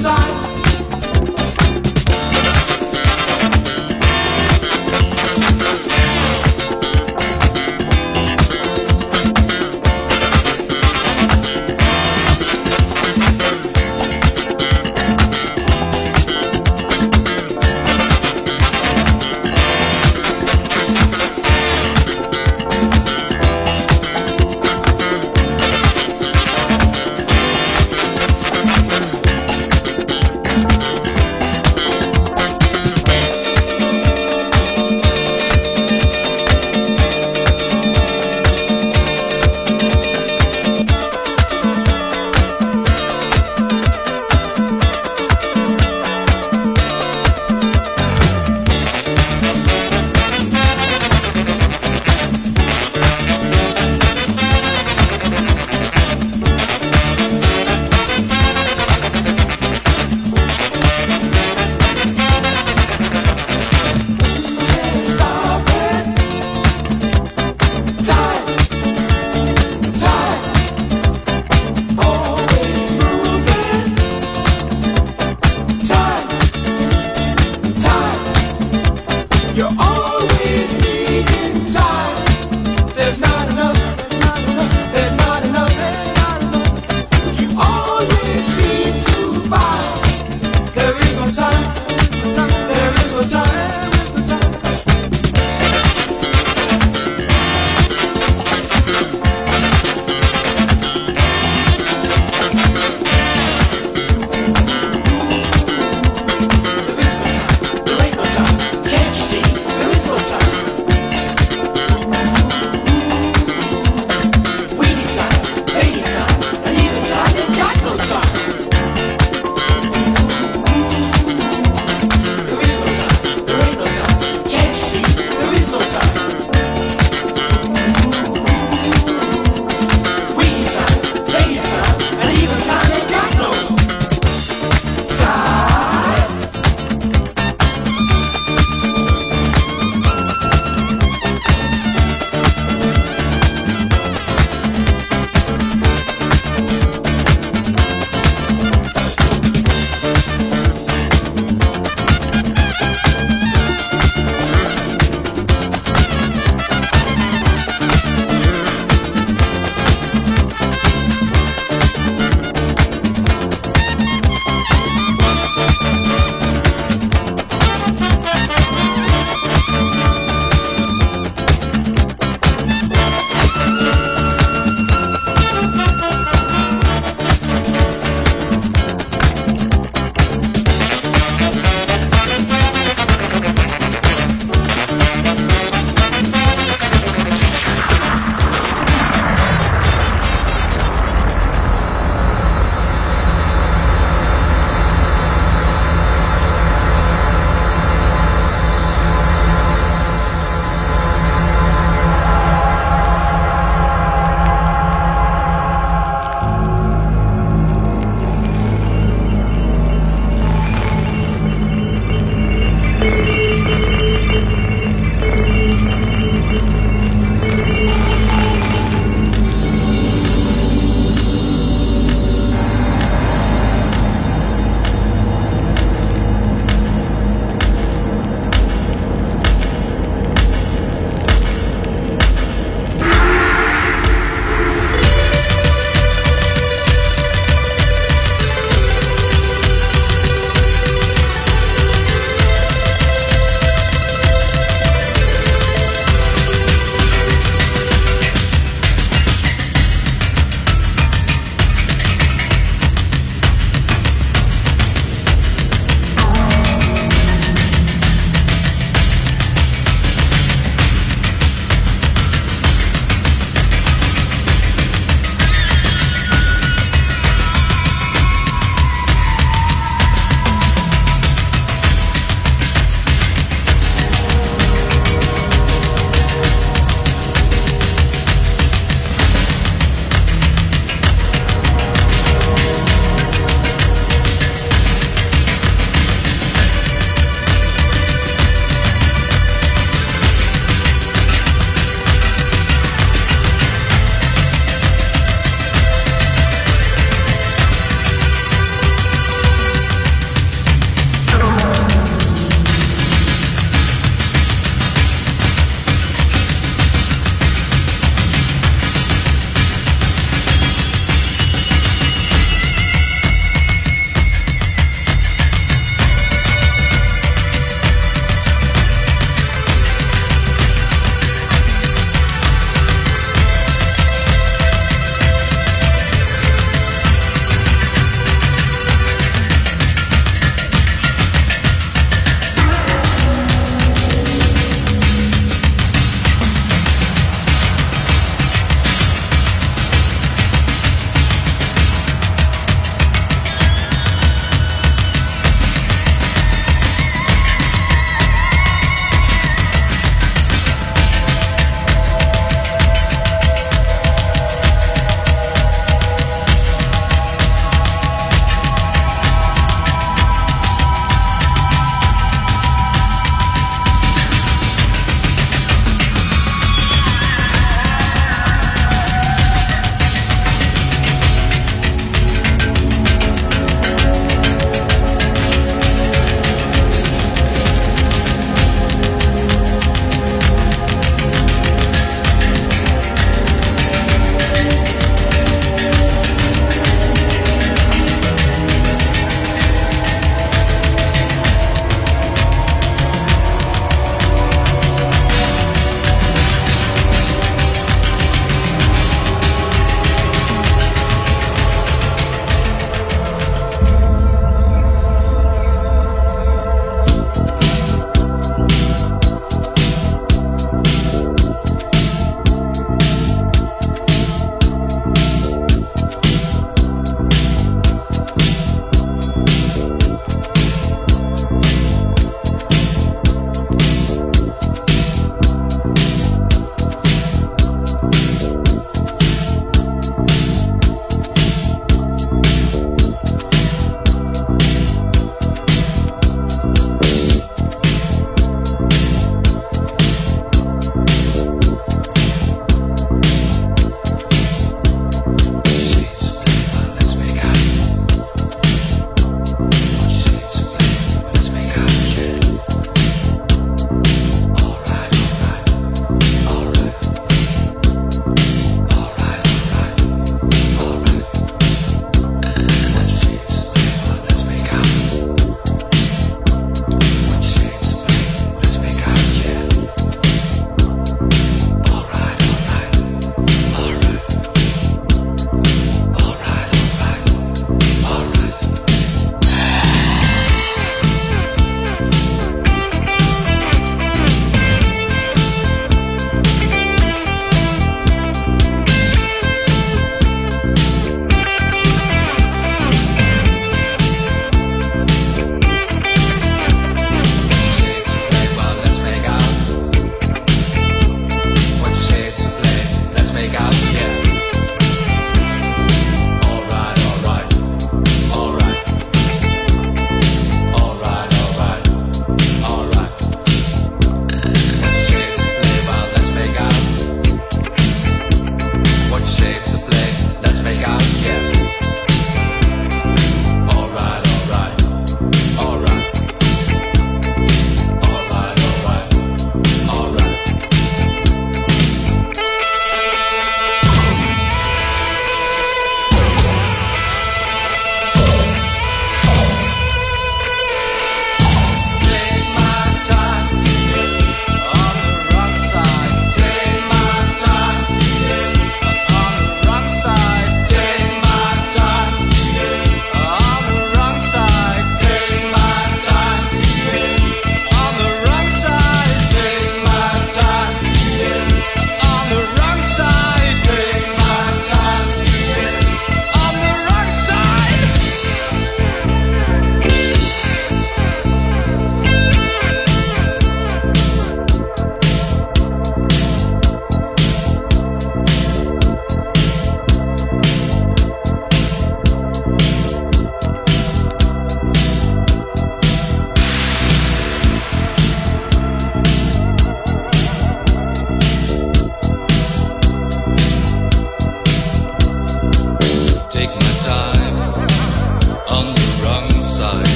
time.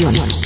información.